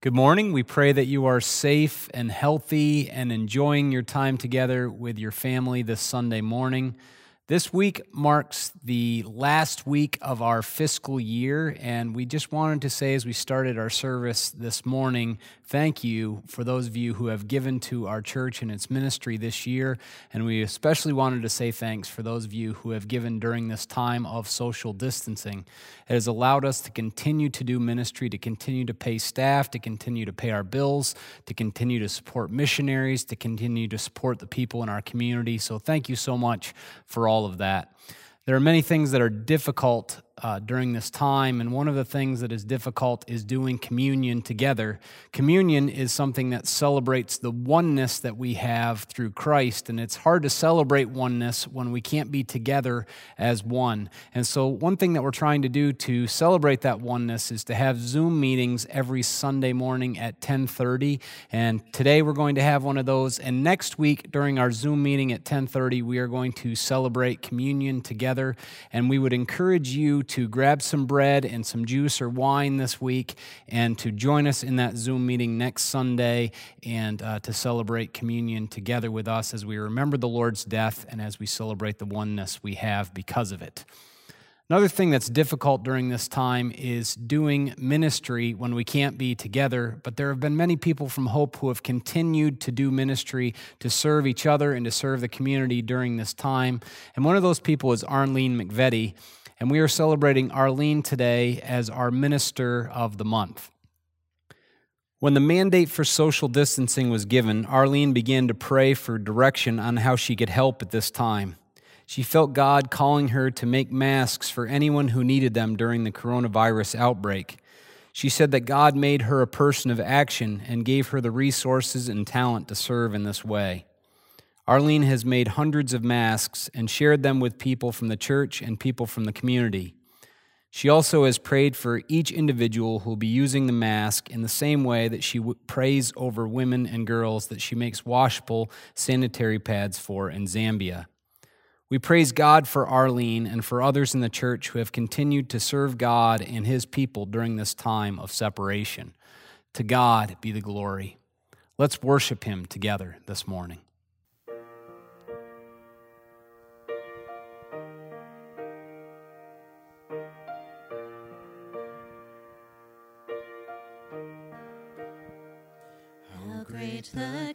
Good morning. We pray that you are safe and healthy and enjoying your time together with your family this Sunday morning. This week marks the last week of our fiscal year, and we just wanted to say as we started our service this morning, thank you for those of you who have given to our church and its ministry this year. And we especially wanted to say thanks for those of you who have given during this time of social distancing. It has allowed us to continue to do ministry, to continue to pay staff, to continue to pay our bills, to continue to support missionaries, to continue to support the people in our community. So thank you so much for all all of that. There are many things that are difficult uh, during this time. And one of the things that is difficult is doing communion together. Communion is something that celebrates the oneness that we have through Christ. And it's hard to celebrate oneness when we can't be together as one. And so, one thing that we're trying to do to celebrate that oneness is to have Zoom meetings every Sunday morning at 1030. And today we're going to have one of those. And next week, during our Zoom meeting at 1030, we are going to celebrate communion together. And we would encourage you to grab some bread and some juice or wine this week and to join us in that Zoom meeting next Sunday and uh, to celebrate communion together with us as we remember the Lord's death and as we celebrate the oneness we have because of it. Another thing that's difficult during this time is doing ministry when we can't be together, but there have been many people from Hope who have continued to do ministry to serve each other and to serve the community during this time. And one of those people is Arlene McVetti and we are celebrating Arlene today as our Minister of the Month. When the mandate for social distancing was given, Arlene began to pray for direction on how she could help at this time. She felt God calling her to make masks for anyone who needed them during the coronavirus outbreak. She said that God made her a person of action and gave her the resources and talent to serve in this way. Arlene has made hundreds of masks and shared them with people from the church and people from the community. She also has prayed for each individual who will be using the mask in the same way that she prays over women and girls that she makes washable sanitary pads for in Zambia. We praise God for Arlene and for others in the church who have continued to serve God and his people during this time of separation. To God be the glory. Let's worship him together this morning. great the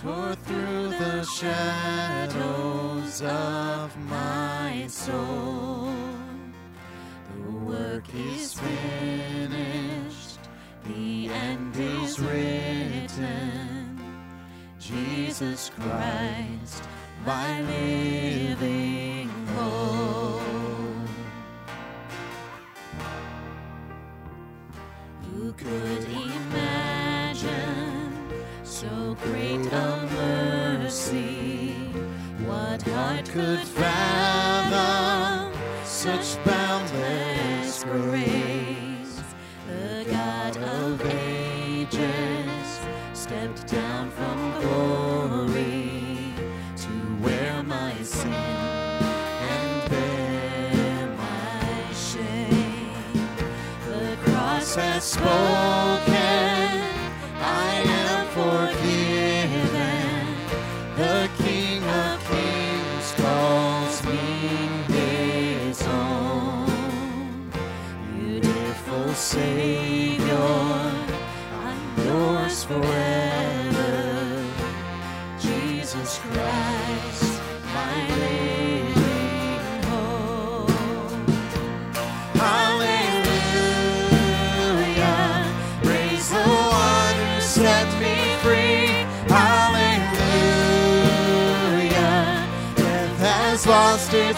tore through the shadows of my soul. The work is finished, the end is written. Jesus Christ, my living hope. Who could great a mercy. What heart could fathom such boundless grace? The God of ages stepped down from glory to wear my sin and bear my shame. The cross has spoken.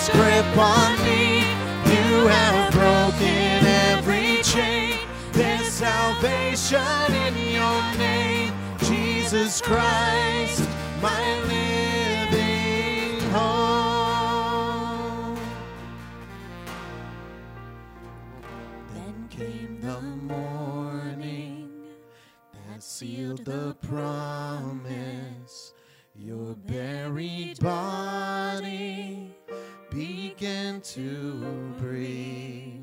grip on me. You have broken every chain. There's salvation in your name, Jesus Christ, my living hope. Then came the morning that sealed the promise. Your buried body began to breathe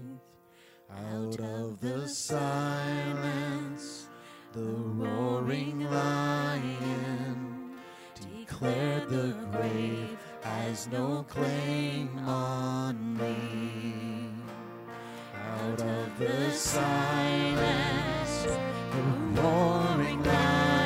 out of the silence. The roaring lion declared the grave has no claim on me. Out of the silence, the roaring lion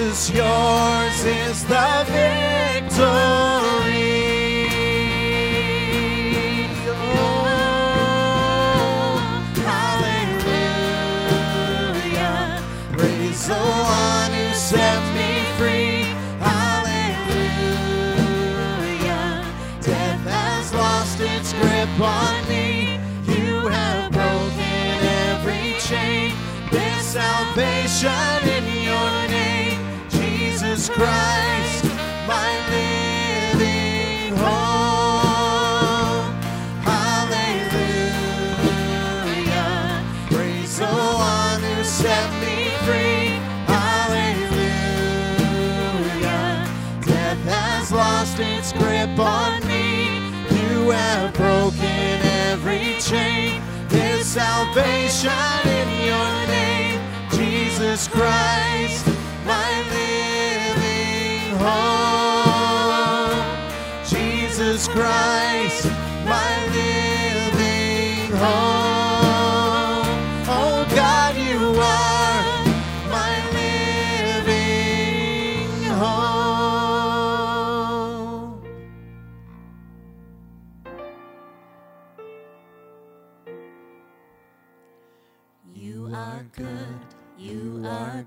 Jesus, yours is the victory. Salvation in your name, Jesus Christ, my living hope. Jesus Christ,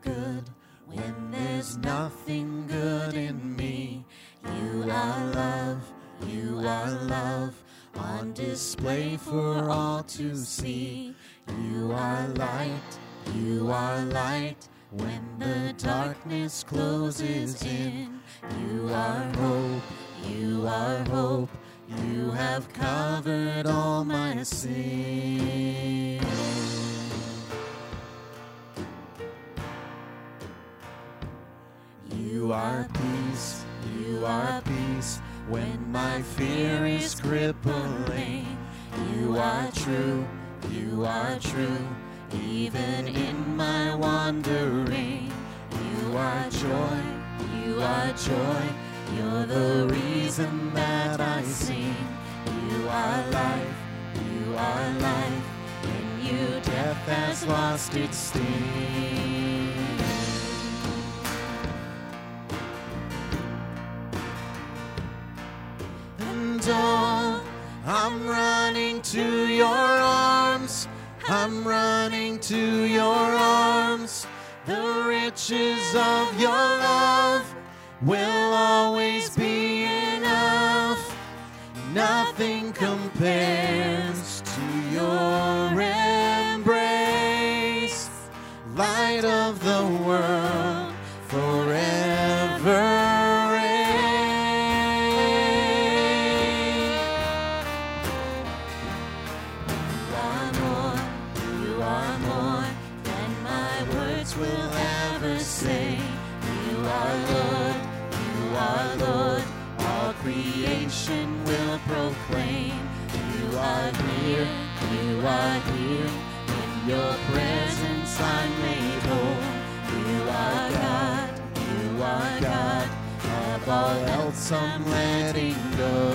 good. When there's nothing good in me, you are love, you are love. On display for all to see. You are light, you are light. When the darkness closes in, you are hope, you are hope. You have covered all my sin. You are true, you are true. Even in my wandering, you are joy, you are joy. You're the reason that I sing. You are life, you are life. In you, death has lost its sting. All else I'm letting go.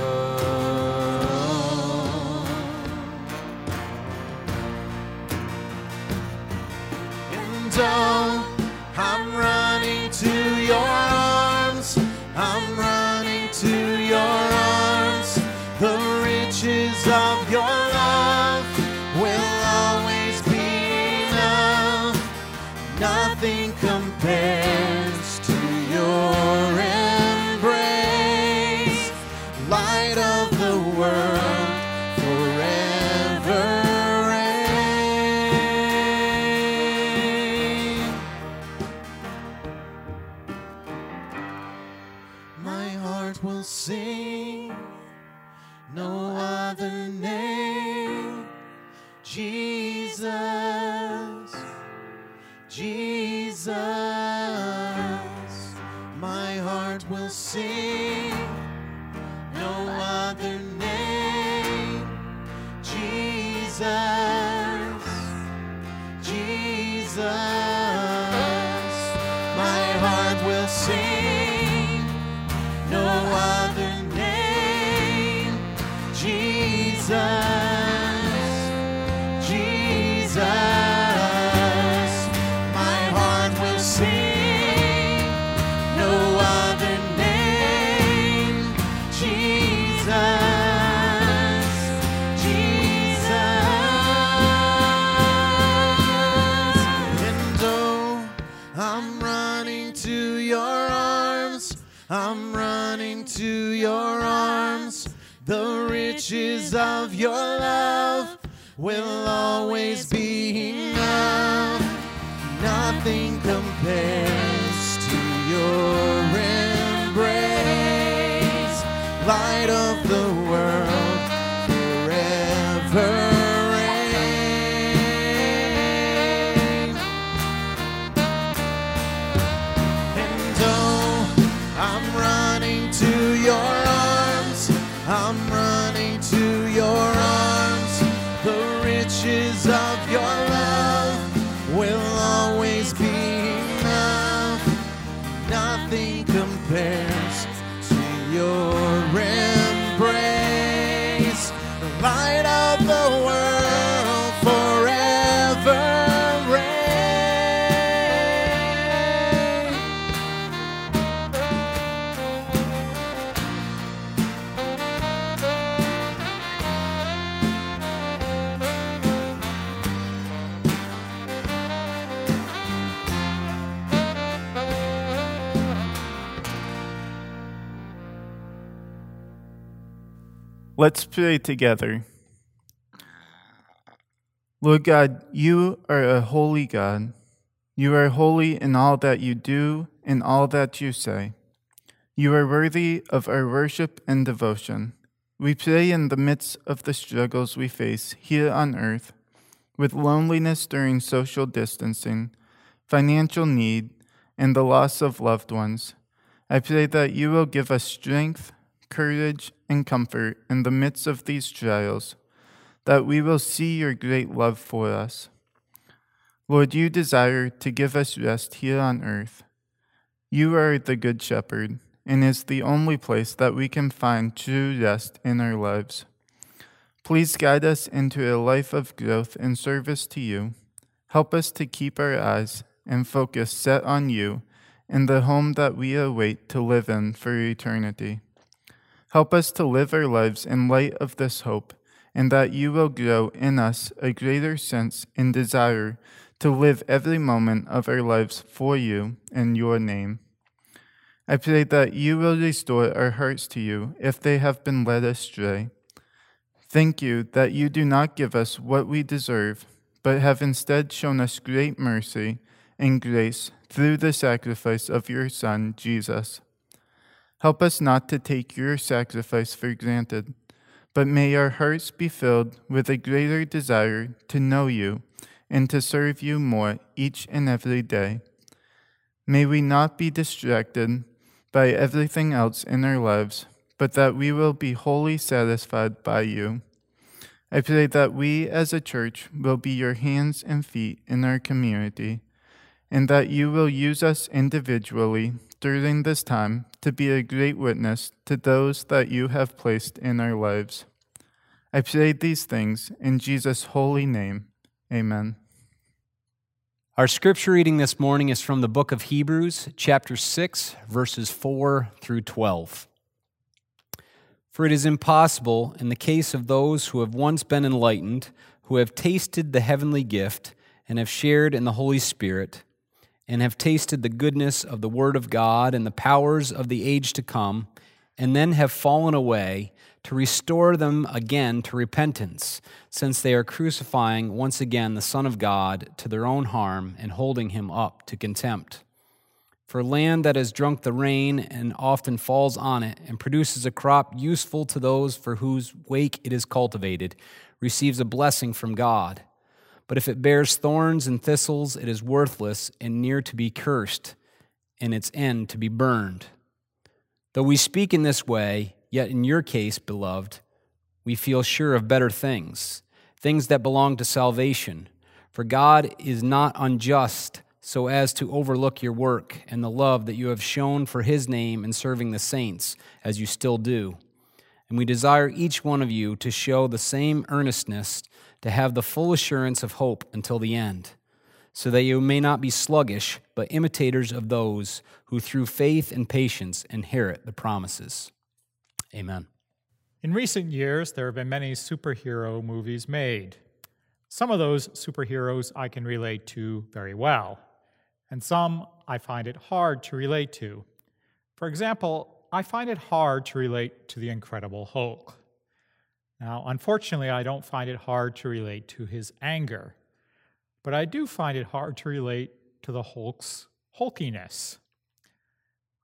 Oh, I'm running to your arms. I'm running to your arms, the riches of your love will always be enough. Nothing compares Let's pray together. Lord God, you are a holy God. You are holy in all that you do and all that you say. You are worthy of our worship and devotion. We pray in the midst of the struggles we face here on earth, with loneliness during social distancing, financial need, and the loss of loved ones. I pray that you will give us strength, courage, and comfort in the midst of these trials, that we will see your great love for us. Lord, you desire to give us rest here on earth. You are the Good Shepherd, and is the only place that we can find true rest in our lives. Please guide us into a life of growth and service to you. Help us to keep our eyes and focus set on you and the home that we await to live in for eternity. Help us to live our lives in light of this hope, and that you will grow in us a greater sense and desire to live every moment of our lives for you in your name. I pray that you will restore our hearts to you if they have been led astray. Thank you that you do not give us what we deserve, but have instead shown us great mercy and grace through the sacrifice of your Son, Jesus. Help us not to take your sacrifice for granted, but may our hearts be filled with a greater desire to know you and to serve you more each and every day. May we not be distracted by everything else in our lives, but that we will be wholly satisfied by you. I pray that we as a church will be your hands and feet in our community, and that you will use us individually during this time to be a great witness to those that you have placed in our lives. I pray these things in Jesus' holy name. Amen. Our scripture reading this morning is from the book of Hebrews, chapter 6, verses 4 through 12. For it is impossible, in the case of those who have once been enlightened, who have tasted the heavenly gift, and have shared in the Holy Spirit, and have tasted the goodness of the Word of God and the powers of the age to come, and then have fallen away, to restore them again to repentance, since they are crucifying once again the Son of God to their own harm and holding him up to contempt. For land that has drunk the rain and often falls on it and produces a crop useful to those for whose wake it is cultivated receives a blessing from God. But if it bears thorns and thistles, it is worthless and near to be cursed, and its end to be burned. Though we speak in this way, yet in your case, beloved, we feel sure of better things, things that belong to salvation. For God is not unjust so as to overlook your work and the love that you have shown for his name in serving the saints, as you still do. And we desire each one of you to show the same earnestness to have the full assurance of hope until the end, so that you may not be sluggish, but imitators of those who through faith and patience inherit the promises. Amen. In recent years, there have been many superhero movies made. Some of those superheroes I can relate to very well and some I find it hard to relate to. For example, I find it hard to relate to the Incredible Hulk. Now, unfortunately, I don't find it hard to relate to his anger, but I do find it hard to relate to the Hulk's hulkiness.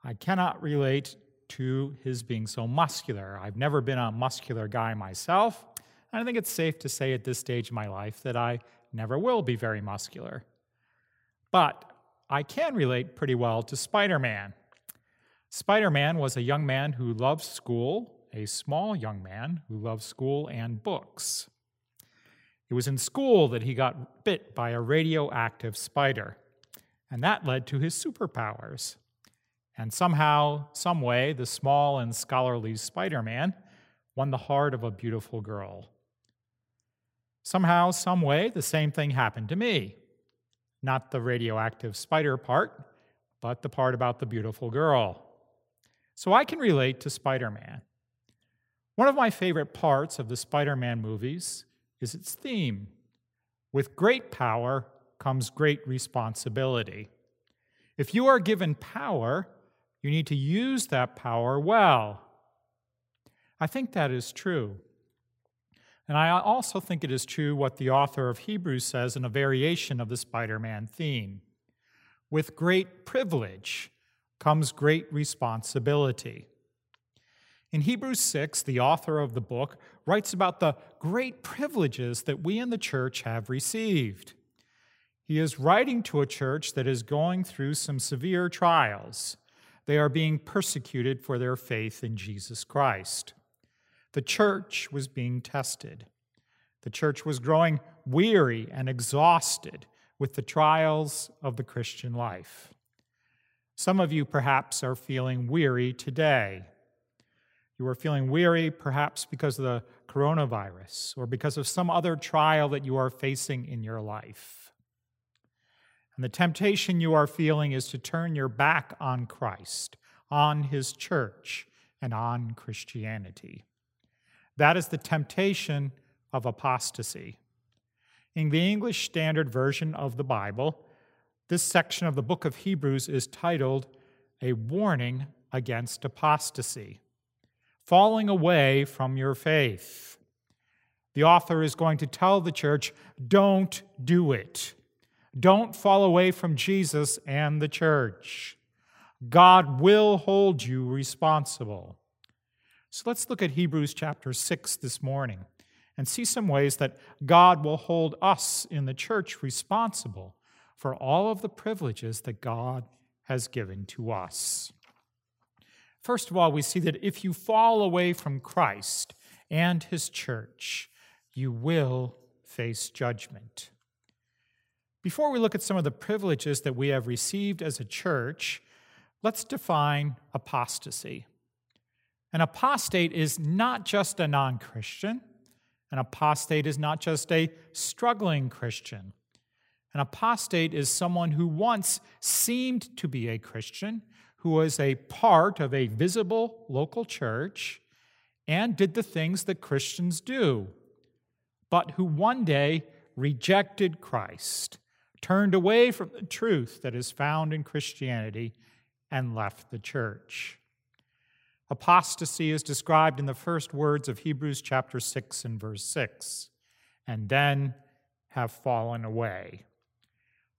I cannot relate to his being so muscular. I've never been a muscular guy myself, and I think it's safe to say at this stage of my life that I never will be very muscular. But I can relate pretty well to Spider Man. Spider Man was a young man who loved school, a small young man who loved school and books. It was in school that he got bit by a radioactive spider, and that led to his superpowers. And somehow, some way, the small and scholarly Spider Man won the heart of a beautiful girl. Somehow, some way, the same thing happened to me not the radioactive spider part, but the part about the beautiful girl. So I can relate to Spider Man. One of my favorite parts of the Spider Man movies is its theme. With great power comes great responsibility. If you are given power, you need to use that power well. I think that is true. And I also think it is true what the author of Hebrews says in a variation of the Spider Man theme. With great privilege comes great responsibility. In Hebrews 6, the author of the book writes about the great privileges that we in the church have received. He is writing to a church that is going through some severe trials. They are being persecuted for their faith in Jesus Christ. The church was being tested. The church was growing weary and exhausted with the trials of the Christian life. Some of you perhaps are feeling weary today. You are feeling weary perhaps because of the coronavirus or because of some other trial that you are facing in your life. And the temptation you are feeling is to turn your back on Christ, on his church, and on Christianity. That is the temptation of apostasy. In the English Standard Version of the Bible, this section of the book of Hebrews is titled A Warning Against Apostasy, falling away from your faith. The author is going to tell the church don't do it. Don't fall away from Jesus and the church. God will hold you responsible. So let's look at Hebrews chapter 6 this morning and see some ways that God will hold us in the church responsible for all of the privileges that God has given to us. First of all, we see that if you fall away from Christ and his church, you will face judgment. Before we look at some of the privileges that we have received as a church, let's define apostasy. An apostate is not just a non Christian, an apostate is not just a struggling Christian. An apostate is someone who once seemed to be a Christian, who was a part of a visible local church and did the things that Christians do, but who one day rejected Christ, turned away from the truth that is found in Christianity, and left the church. Apostasy is described in the first words of Hebrews chapter 6 and verse 6, and then have fallen away.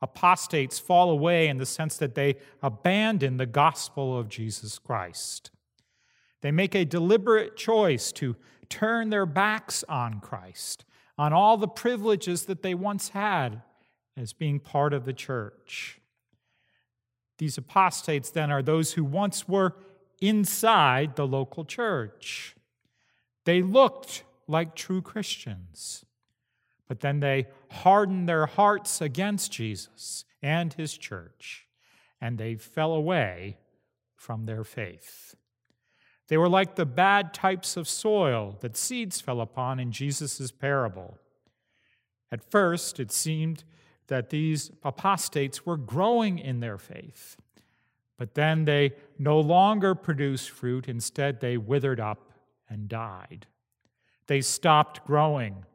Apostates fall away in the sense that they abandon the gospel of Jesus Christ. They make a deliberate choice to turn their backs on Christ, on all the privileges that they once had as being part of the church. These apostates then are those who once were inside the local church. They looked like true Christians, but then they hardened their hearts against Jesus and his church, and they fell away from their faith. They were like the bad types of soil that seeds fell upon in Jesus' parable. At first, it seemed that these apostates were growing in their faith, but then they no longer produced fruit. Instead, they withered up and died. They stopped growing.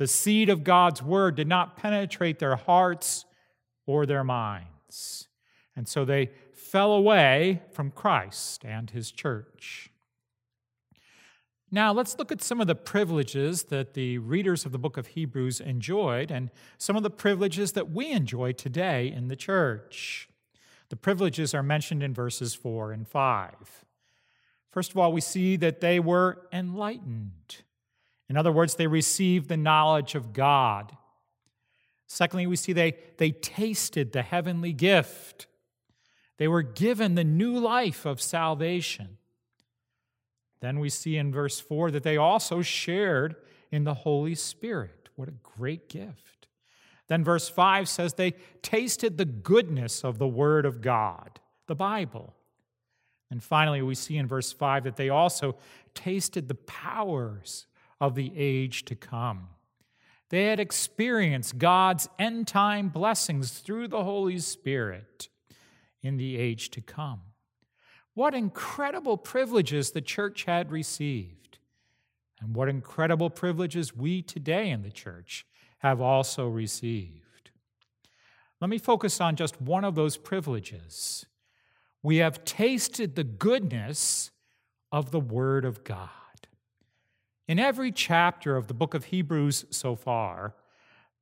The seed of God's word did not penetrate their hearts or their minds. And so they fell away from Christ and his church. Now, let's look at some of the privileges that the readers of the book of Hebrews enjoyed and some of the privileges that we enjoy today in the church. The privileges are mentioned in verses 4 and 5. First of all, we see that they were enlightened. In other words, they received the knowledge of God. Secondly, we see they, they tasted the heavenly gift. They were given the new life of salvation. Then we see in verse 4 that they also shared in the Holy Spirit. What a great gift. Then verse 5 says they tasted the goodness of the Word of God, the Bible. And finally, we see in verse 5 that they also tasted the powers of the age to come. They had experienced God's end time blessings through the Holy Spirit in the age to come. What incredible privileges the church had received, and what incredible privileges we today in the church have also received. Let me focus on just one of those privileges. We have tasted the goodness of the Word of God. In every chapter of the book of Hebrews so far,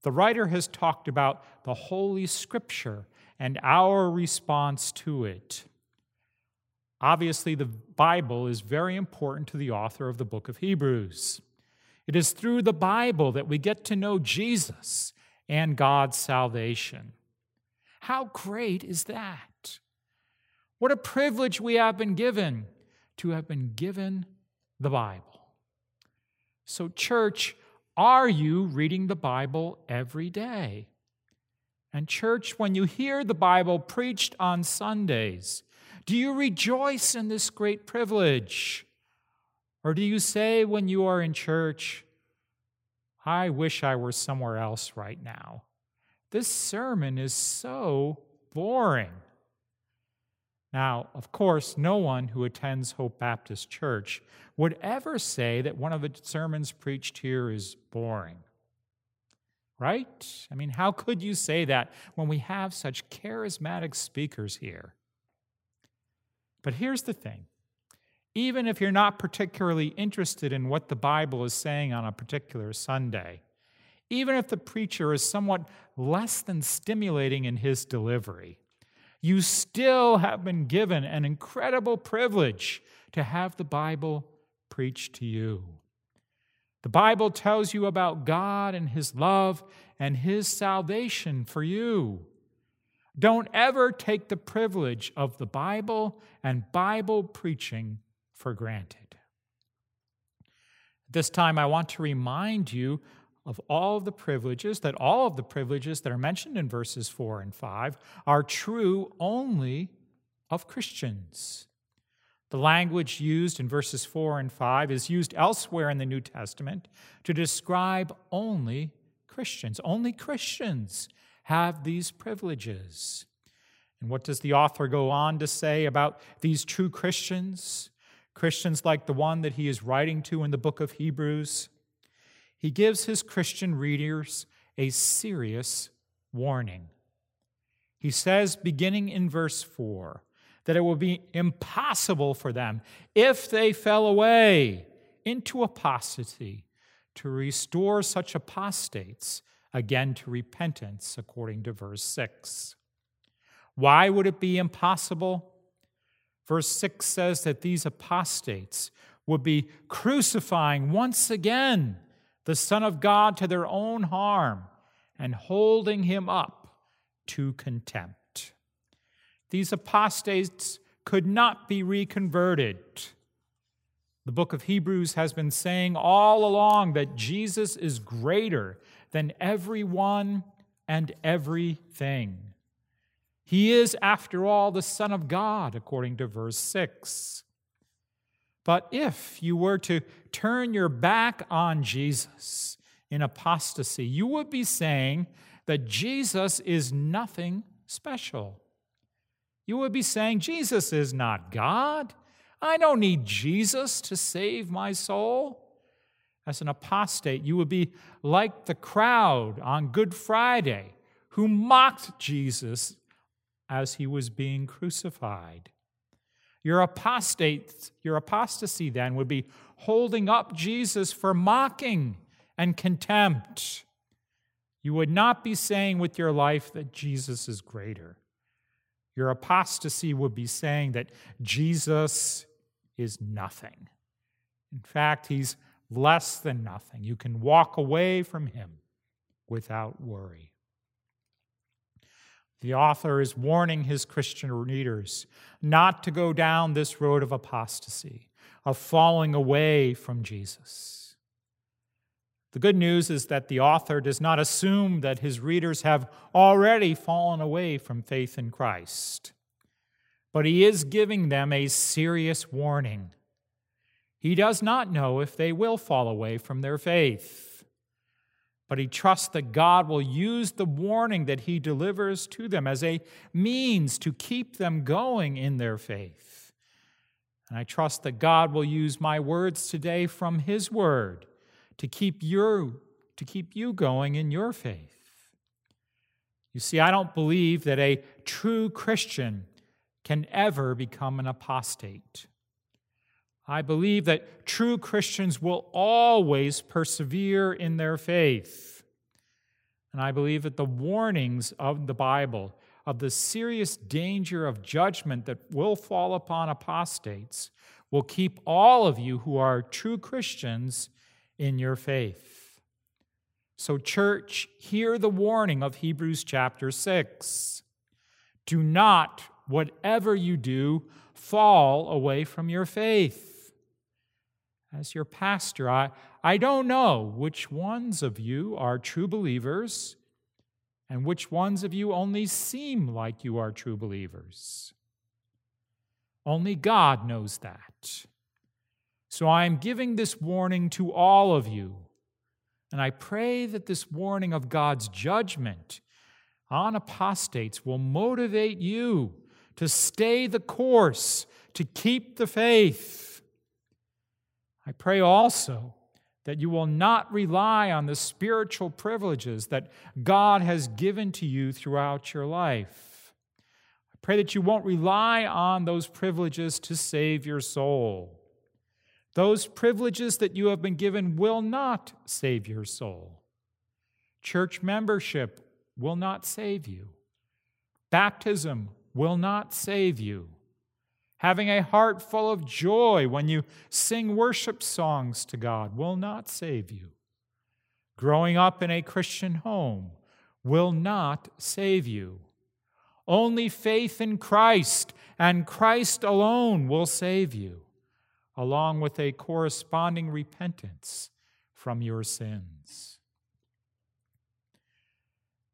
the writer has talked about the Holy Scripture and our response to it. Obviously, the Bible is very important to the author of the book of Hebrews. It is through the Bible that we get to know Jesus and God's salvation. How great is that? What a privilege we have been given to have been given the Bible. So, church, are you reading the Bible every day? And, church, when you hear the Bible preached on Sundays, do you rejoice in this great privilege? Or do you say when you are in church, I wish I were somewhere else right now? This sermon is so boring. Now, of course, no one who attends Hope Baptist Church would ever say that one of the sermons preached here is boring. Right? I mean, how could you say that when we have such charismatic speakers here? But here's the thing even if you're not particularly interested in what the Bible is saying on a particular Sunday, even if the preacher is somewhat less than stimulating in his delivery, you still have been given an incredible privilege to have the Bible preached to you. The Bible tells you about God and His love and His salvation for you. Don't ever take the privilege of the Bible and Bible preaching for granted. This time, I want to remind you of all of the privileges, that all of the privileges that are mentioned in verses 4 and 5 are true only of Christians. The language used in verses 4 and 5 is used elsewhere in the New Testament to describe only Christians. Only Christians have these privileges. And what does the author go on to say about these true Christians? Christians like the one that he is writing to in the book of Hebrews he gives his Christian readers a serious warning. He says, beginning in verse 4, that it will be impossible for them, if they fell away into apostasy, to restore such apostates again to repentance, according to verse 6. Why would it be impossible? Verse 6 says that these apostates would be crucifying once again the Son of God to their own harm and holding him up to contempt. These apostates could not be reconverted. The book of Hebrews has been saying all along that Jesus is greater than everyone and everything. He is, after all, the Son of God, according to verse 6. But if you were to turn your back on Jesus in apostasy, you would be saying that Jesus is nothing special. You would be saying, Jesus is not God. I don't need Jesus to save my soul. As an apostate, you would be like the crowd on Good Friday who mocked Jesus as he was being crucified. Your apostate, your apostasy then would be holding up Jesus for mocking and contempt. You would not be saying with your life that Jesus is greater. Your apostasy would be saying that Jesus is nothing. In fact, he's less than nothing. You can walk away from him without worry. The author is warning his Christian readers not to go down this road of apostasy, of falling away from Jesus. The good news is that the author does not assume that his readers have already fallen away from faith in Christ, but he is giving them a serious warning. He does not know if they will fall away from their faith but he trusts that God will use the warning that he delivers to them as a means to keep them going in their faith. And I trust that God will use my words today from his word to keep you to keep you going in your faith. You see, I don't believe that a true Christian can ever become an apostate. I believe that true Christians will always persevere in their faith. And I believe that the warnings of the Bible of the serious danger of judgment that will fall upon apostates will keep all of you who are true Christians in your faith. So, church, hear the warning of Hebrews chapter 6. Do not, whatever you do, fall away from your faith as your pastor, I, I don't know which ones of you are true believers and which ones of you only seem like you are true believers. Only God knows that. So I am giving this warning to all of you. And I pray that this warning of God's judgment on apostates will motivate you to stay the course, to keep the faith I pray also that you will not rely on the spiritual privileges that God has given to you throughout your life. I pray that you won't rely on those privileges to save your soul. Those privileges that you have been given will not save your soul. Church membership will not save you. Baptism will not save you having a heart full of joy when you sing worship songs to God will not save you. Growing up in a Christian home will not save you. Only faith in Christ and Christ alone will save you, along with a corresponding repentance from your sins.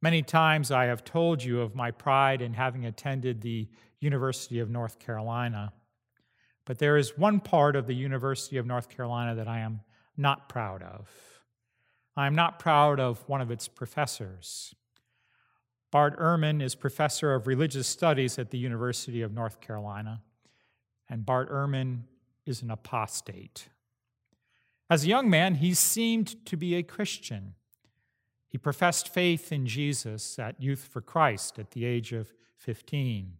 Many times I have told you of my pride in having attended the University of North Carolina. But there is one part of the University of North Carolina that I am not proud of. I am not proud of one of its professors. Bart Ehrman is professor of religious studies at the University of North Carolina, and Bart Ehrman is an apostate. As a young man, he seemed to be a Christian. He professed faith in Jesus at Youth for Christ at the age of 15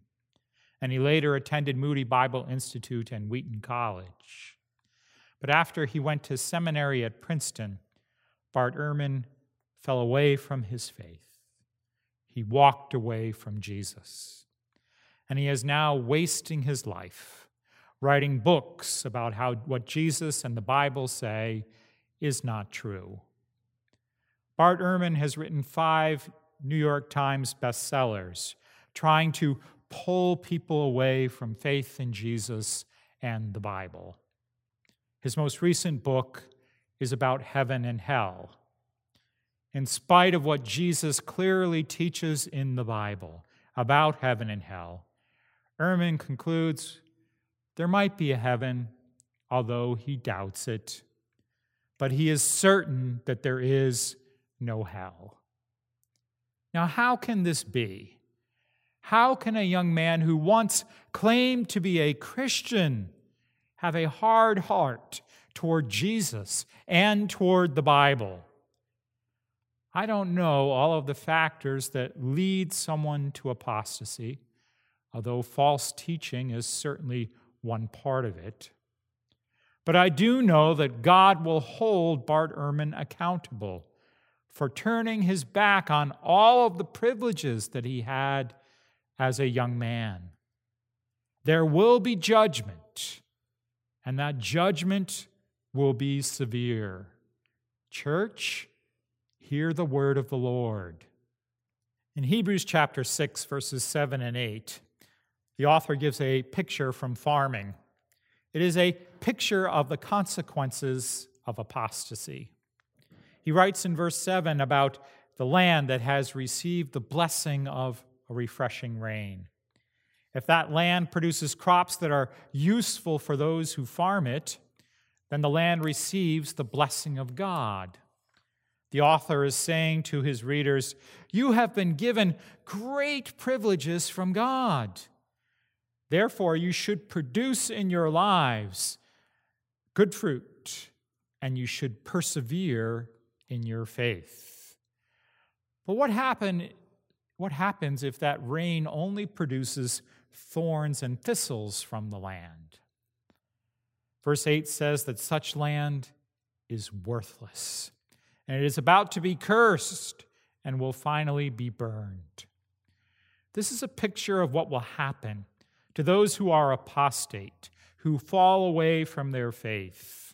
and he later attended Moody Bible Institute and Wheaton College. But after he went to seminary at Princeton, Bart Ehrman fell away from his faith. He walked away from Jesus. And he is now wasting his life writing books about how what Jesus and the Bible say is not true. Bart Ehrman has written five New York Times bestsellers trying to pull people away from faith in Jesus and the Bible. His most recent book is about heaven and hell. In spite of what Jesus clearly teaches in the Bible about heaven and hell, Ehrman concludes there might be a heaven, although he doubts it, but he is certain that there is no hell. Now, how can this be? How can a young man who once claimed to be a Christian have a hard heart toward Jesus and toward the Bible? I don't know all of the factors that lead someone to apostasy, although false teaching is certainly one part of it. But I do know that God will hold Bart Ehrman accountable for turning his back on all of the privileges that he had as a young man. There will be judgment, and that judgment will be severe. Church, hear the word of the Lord. In Hebrews chapter 6, verses 7 and 8, the author gives a picture from farming. It is a picture of the consequences of apostasy. He writes in verse 7 about the land that has received the blessing of a refreshing rain. If that land produces crops that are useful for those who farm it, then the land receives the blessing of God. The author is saying to his readers, You have been given great privileges from God. Therefore, you should produce in your lives good fruit, and you should persevere in your faith. But what happen, what happens if that rain only produces thorns and thistles from the land? Verse 8 says that such land is worthless, and it is about to be cursed and will finally be burned. This is a picture of what will happen to those who are apostate, who fall away from their faith.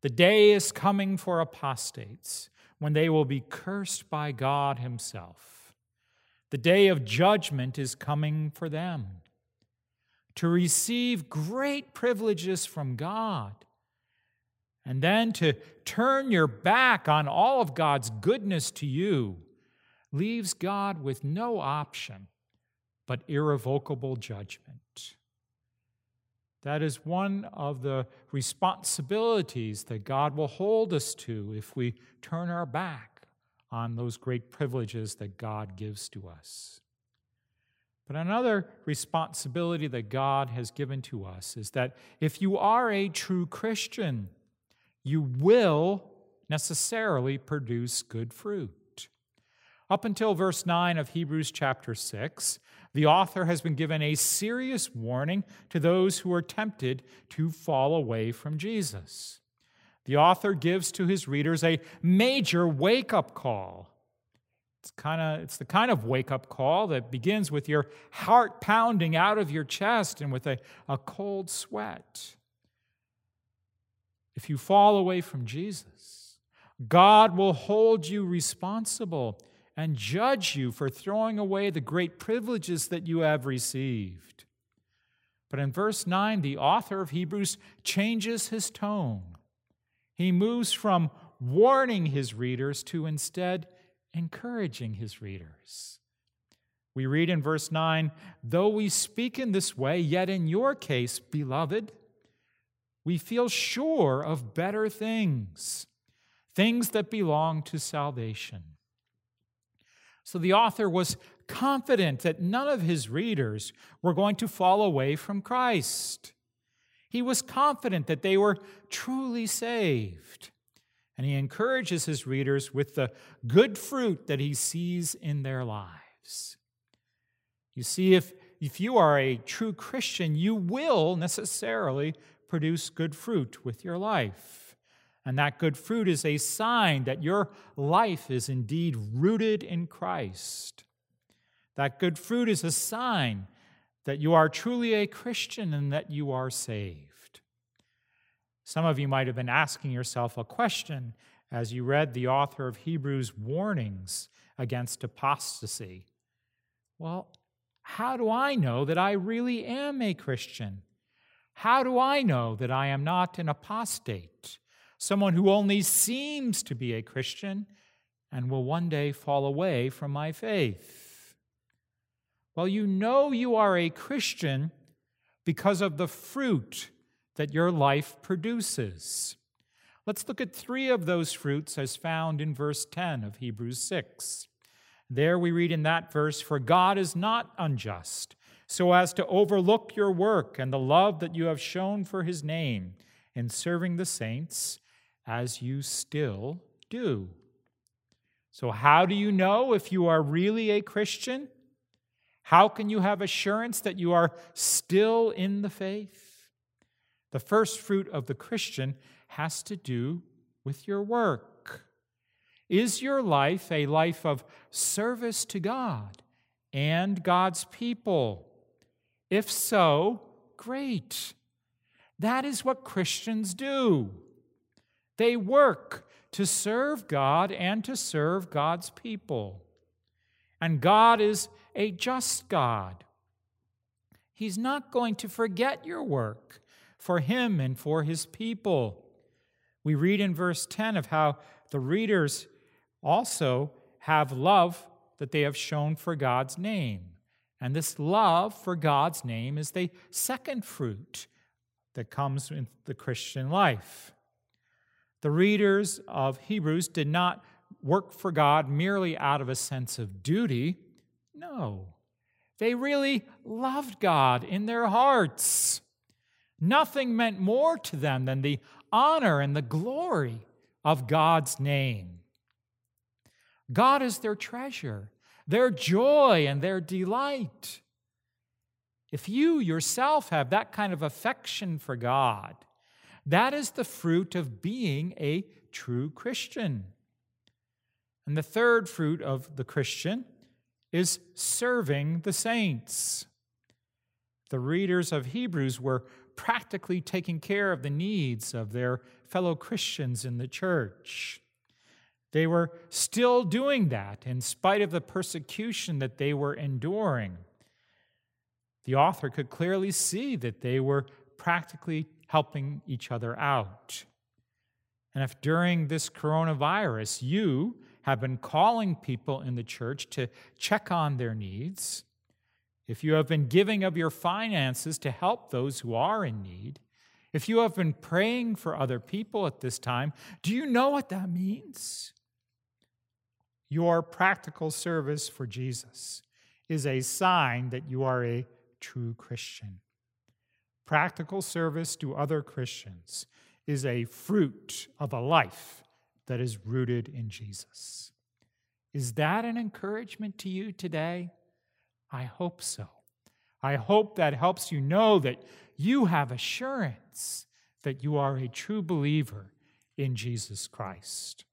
The day is coming for apostates when they will be cursed by God Himself. The day of judgment is coming for them. To receive great privileges from God and then to turn your back on all of God's goodness to you leaves God with no option but irrevocable judgment. That is one of the responsibilities that God will hold us to if we turn our back on those great privileges that God gives to us. But another responsibility that God has given to us is that if you are a true Christian, you will necessarily produce good fruit. Up until verse 9 of Hebrews chapter 6, the author has been given a serious warning to those who are tempted to fall away from Jesus. The author gives to his readers a major wake up call. It's, kinda, it's the kind of wake up call that begins with your heart pounding out of your chest and with a, a cold sweat. If you fall away from Jesus, God will hold you responsible and judge you for throwing away the great privileges that you have received. But in verse 9, the author of Hebrews changes his tone. He moves from warning his readers to instead encouraging his readers. We read in verse 9, though we speak in this way, yet in your case, beloved, we feel sure of better things, things that belong to salvation. So the author was confident that none of his readers were going to fall away from Christ. He was confident that they were truly saved. And he encourages his readers with the good fruit that he sees in their lives. You see, if, if you are a true Christian, you will necessarily produce good fruit with your life. And that good fruit is a sign that your life is indeed rooted in Christ. That good fruit is a sign that you are truly a Christian and that you are saved. Some of you might have been asking yourself a question as you read the author of Hebrews' warnings against apostasy. Well, how do I know that I really am a Christian? How do I know that I am not an apostate, someone who only seems to be a Christian and will one day fall away from my faith? Well, you know you are a Christian because of the fruit that your life produces. Let's look at three of those fruits as found in verse 10 of Hebrews 6. There we read in that verse, For God is not unjust, so as to overlook your work and the love that you have shown for his name in serving the saints, as you still do. So, how do you know if you are really a Christian? How can you have assurance that you are still in the faith? The first fruit of the Christian has to do with your work. Is your life a life of service to God and God's people? If so, great. That is what Christians do. They work to serve God and to serve God's people. And God is a just God. He's not going to forget your work for Him and for His people. We read in verse 10 of how the readers also have love that they have shown for God's name. And this love for God's name is the second fruit that comes in the Christian life. The readers of Hebrews did not work for God merely out of a sense of duty. No, they really loved God in their hearts. Nothing meant more to them than the honor and the glory of God's name. God is their treasure, their joy, and their delight. If you yourself have that kind of affection for God, that is the fruit of being a true Christian. And the third fruit of the Christian is serving the saints. The readers of Hebrews were practically taking care of the needs of their fellow Christians in the church. They were still doing that in spite of the persecution that they were enduring. The author could clearly see that they were practically helping each other out. And if during this coronavirus you have been calling people in the church to check on their needs, if you have been giving of your finances to help those who are in need, if you have been praying for other people at this time, do you know what that means? Your practical service for Jesus is a sign that you are a true Christian. Practical service to other Christians is a fruit of a life that is rooted in Jesus. Is that an encouragement to you today? I hope so. I hope that helps you know that you have assurance that you are a true believer in Jesus Christ.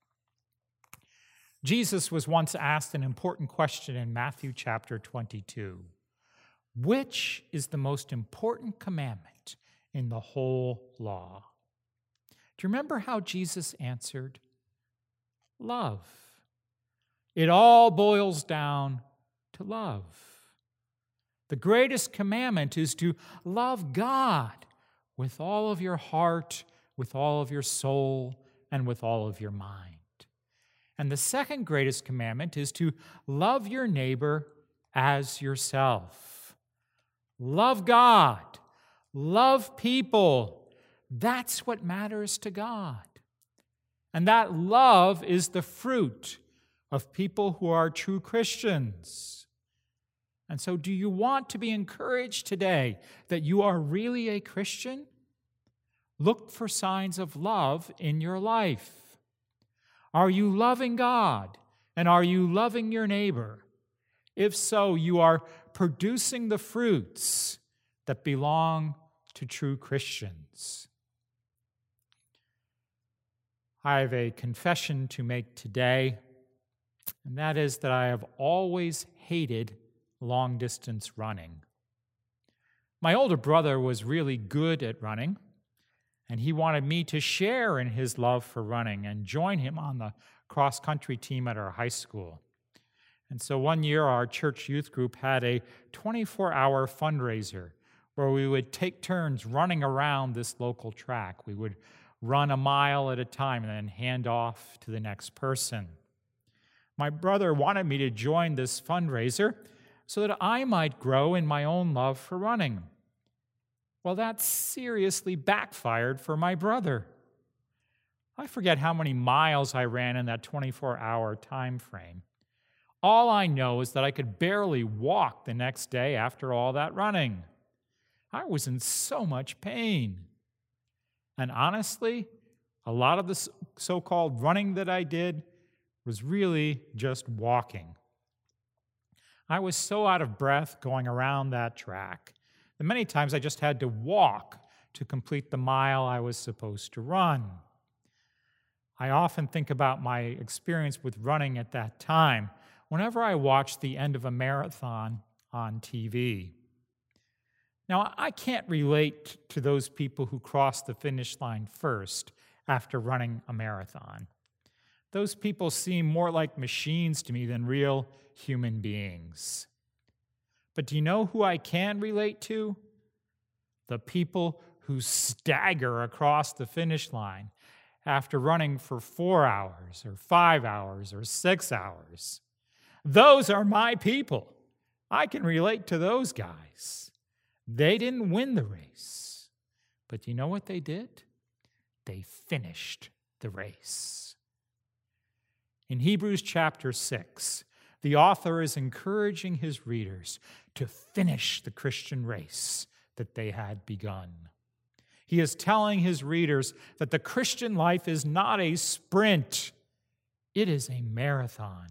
Jesus was once asked an important question in Matthew chapter 22 Which is the most important commandment in the whole law? Do you remember how Jesus answered? Love. It all boils down to love. The greatest commandment is to love God with all of your heart, with all of your soul, and with all of your mind. And the second greatest commandment is to love your neighbor as yourself. Love God, love people. That's what matters to God. And that love is the fruit of people who are true Christians. And so, do you want to be encouraged today that you are really a Christian? Look for signs of love in your life. Are you loving God? And are you loving your neighbor? If so, you are producing the fruits that belong to true Christians. I have a confession to make today, and that is that I have always hated long distance running. My older brother was really good at running, and he wanted me to share in his love for running and join him on the cross country team at our high school. And so one year, our church youth group had a 24 hour fundraiser where we would take turns running around this local track. We would run a mile at a time and then hand off to the next person. My brother wanted me to join this fundraiser so that I might grow in my own love for running. Well, that seriously backfired for my brother. I forget how many miles I ran in that 24 hour time frame. All I know is that I could barely walk the next day after all that running. I was in so much pain. And honestly, a lot of the so called running that I did was really just walking. I was so out of breath going around that track that many times I just had to walk to complete the mile I was supposed to run. I often think about my experience with running at that time whenever I watch the end of a marathon on TV. Now, I can't relate to those people who cross the finish line first after running a marathon. Those people seem more like machines to me than real human beings. But do you know who I can relate to? The people who stagger across the finish line after running for four hours or five hours or six hours. Those are my people. I can relate to those guys. They didn't win the race, but you know what they did? They finished the race. In Hebrews chapter 6, the author is encouraging his readers to finish the Christian race that they had begun. He is telling his readers that the Christian life is not a sprint, it is a marathon.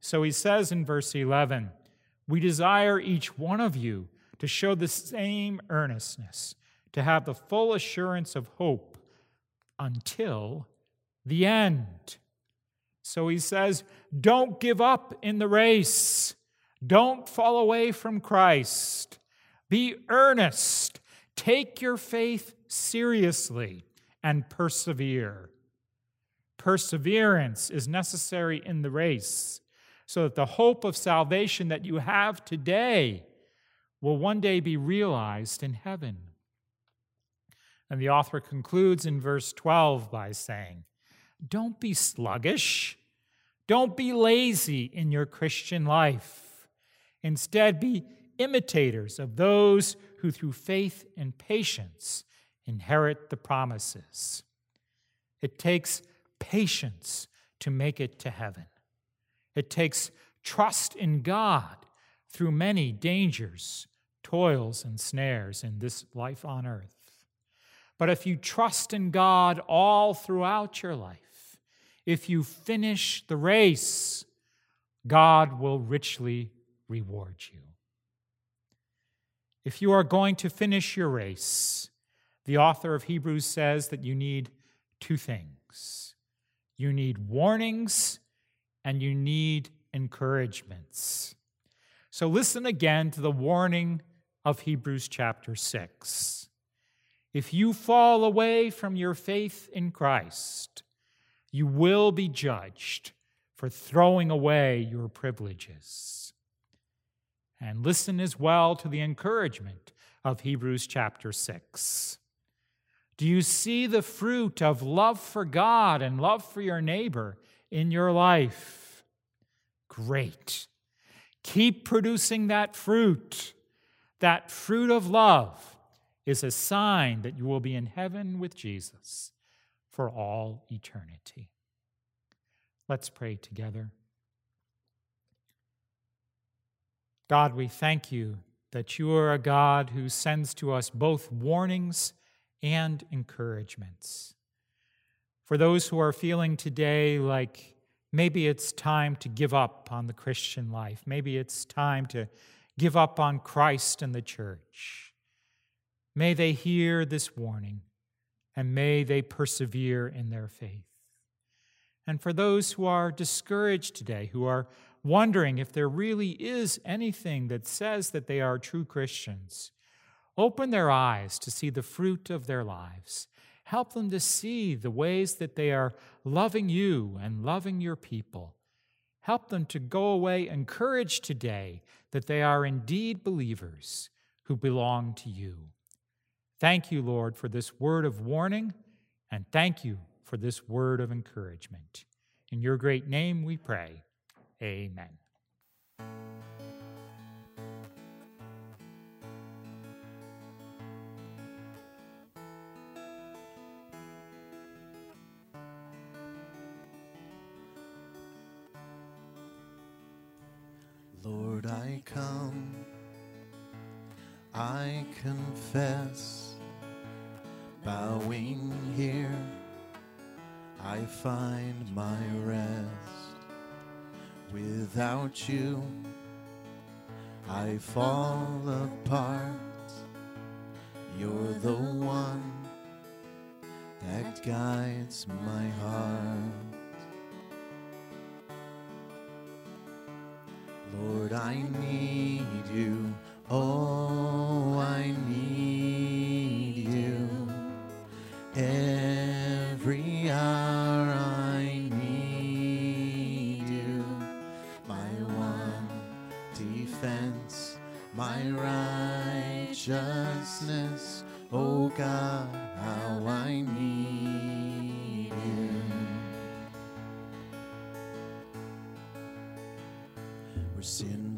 So he says in verse 11, We desire each one of you to show the same earnestness, to have the full assurance of hope until the end. So he says, Don't give up in the race. Don't fall away from Christ. Be earnest. Take your faith seriously and persevere. Perseverance is necessary in the race so that the hope of salvation that you have today will one day be realized in heaven. And the author concludes in verse 12 by saying, Don't be sluggish. Don't be lazy in your Christian life. Instead, be imitators of those who, through faith and patience, inherit the promises. It takes patience to make it to heaven. It takes trust in God through many dangers toils and snares in this life on earth. But if you trust in God all throughout your life, if you finish the race, God will richly reward you. If you are going to finish your race, the author of Hebrews says that you need two things you need warnings and you need encouragements. So listen again to the warning of Hebrews chapter 6. If you fall away from your faith in Christ, you will be judged for throwing away your privileges. And listen as well to the encouragement of Hebrews chapter 6. Do you see the fruit of love for God and love for your neighbor in your life? Great. Keep producing that fruit. That fruit of love is a sign that you will be in heaven with Jesus for all eternity. Let's pray together. God, we thank you that you are a God who sends to us both warnings and encouragements. For those who are feeling today like maybe it's time to give up on the Christian life, maybe it's time to give up on Christ and the church. May they hear this warning and may they persevere in their faith. And for those who are discouraged today, who are wondering if there really is anything that says that they are true Christians, open their eyes to see the fruit of their lives. Help them to see the ways that they are loving you and loving your people. Help them to go away encouraged today that they are indeed believers who belong to you. Thank you, Lord, for this word of warning, and thank you for this word of encouragement. In your great name we pray. Amen. Lord, I come, I confess, bowing here, I find my rest. Without you, I fall apart. You're the one that guides my heart. Lord, I need you. Oh, I need you. Every hour I need you. My one defense, my righteousness. Oh God,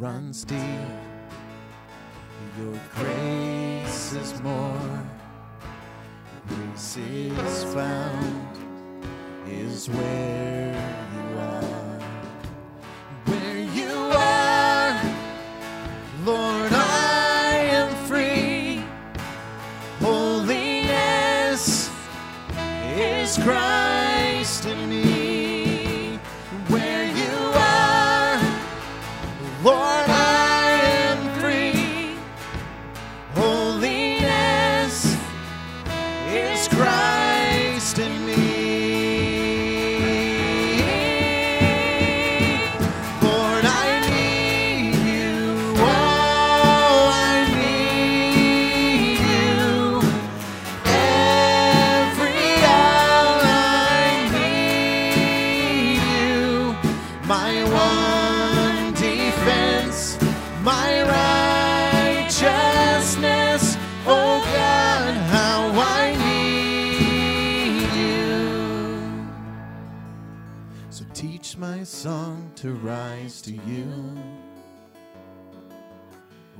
runs deep. Your grace is more. Grace is found, is where you are.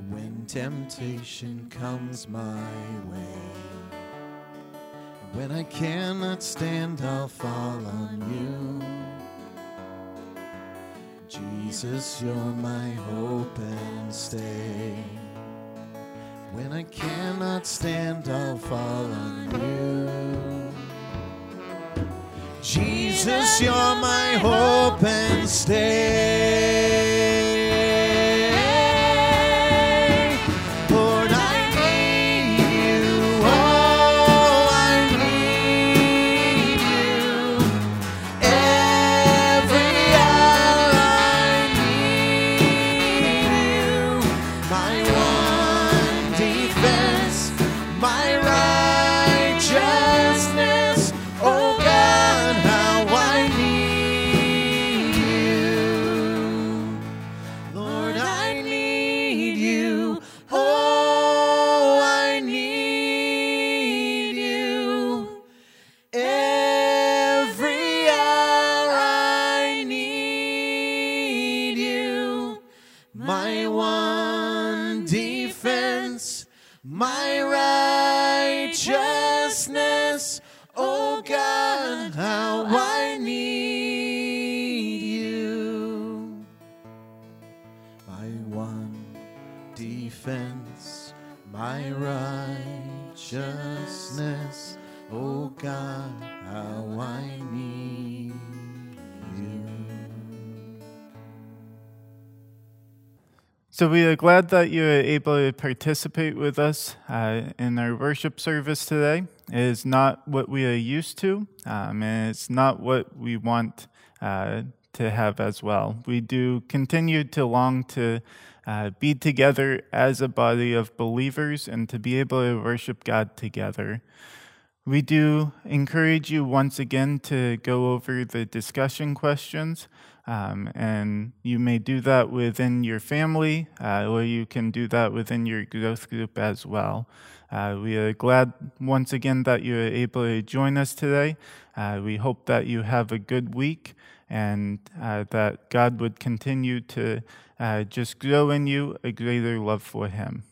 When temptation comes my way. When I cannot stand, I'll fall on you. Jesus, you're my hope and stay. When I cannot stand, I'll fall on you. Jesus, you're my hope and stay. So we are glad that you are able to participate with us uh, in our worship service today. It is not what we are used to, um, and it's not what we want uh, to have as well. We do continue to long to uh, be together as a body of believers and to be able to worship God together. We do encourage you once again to go over the discussion questions, um, and you may do that within your family, uh, or you can do that within your growth group as well. Uh, we are glad once again that you are able to join us today. Uh, we hope that you have a good week and uh, that God would continue to uh, just grow in you a greater love for Him.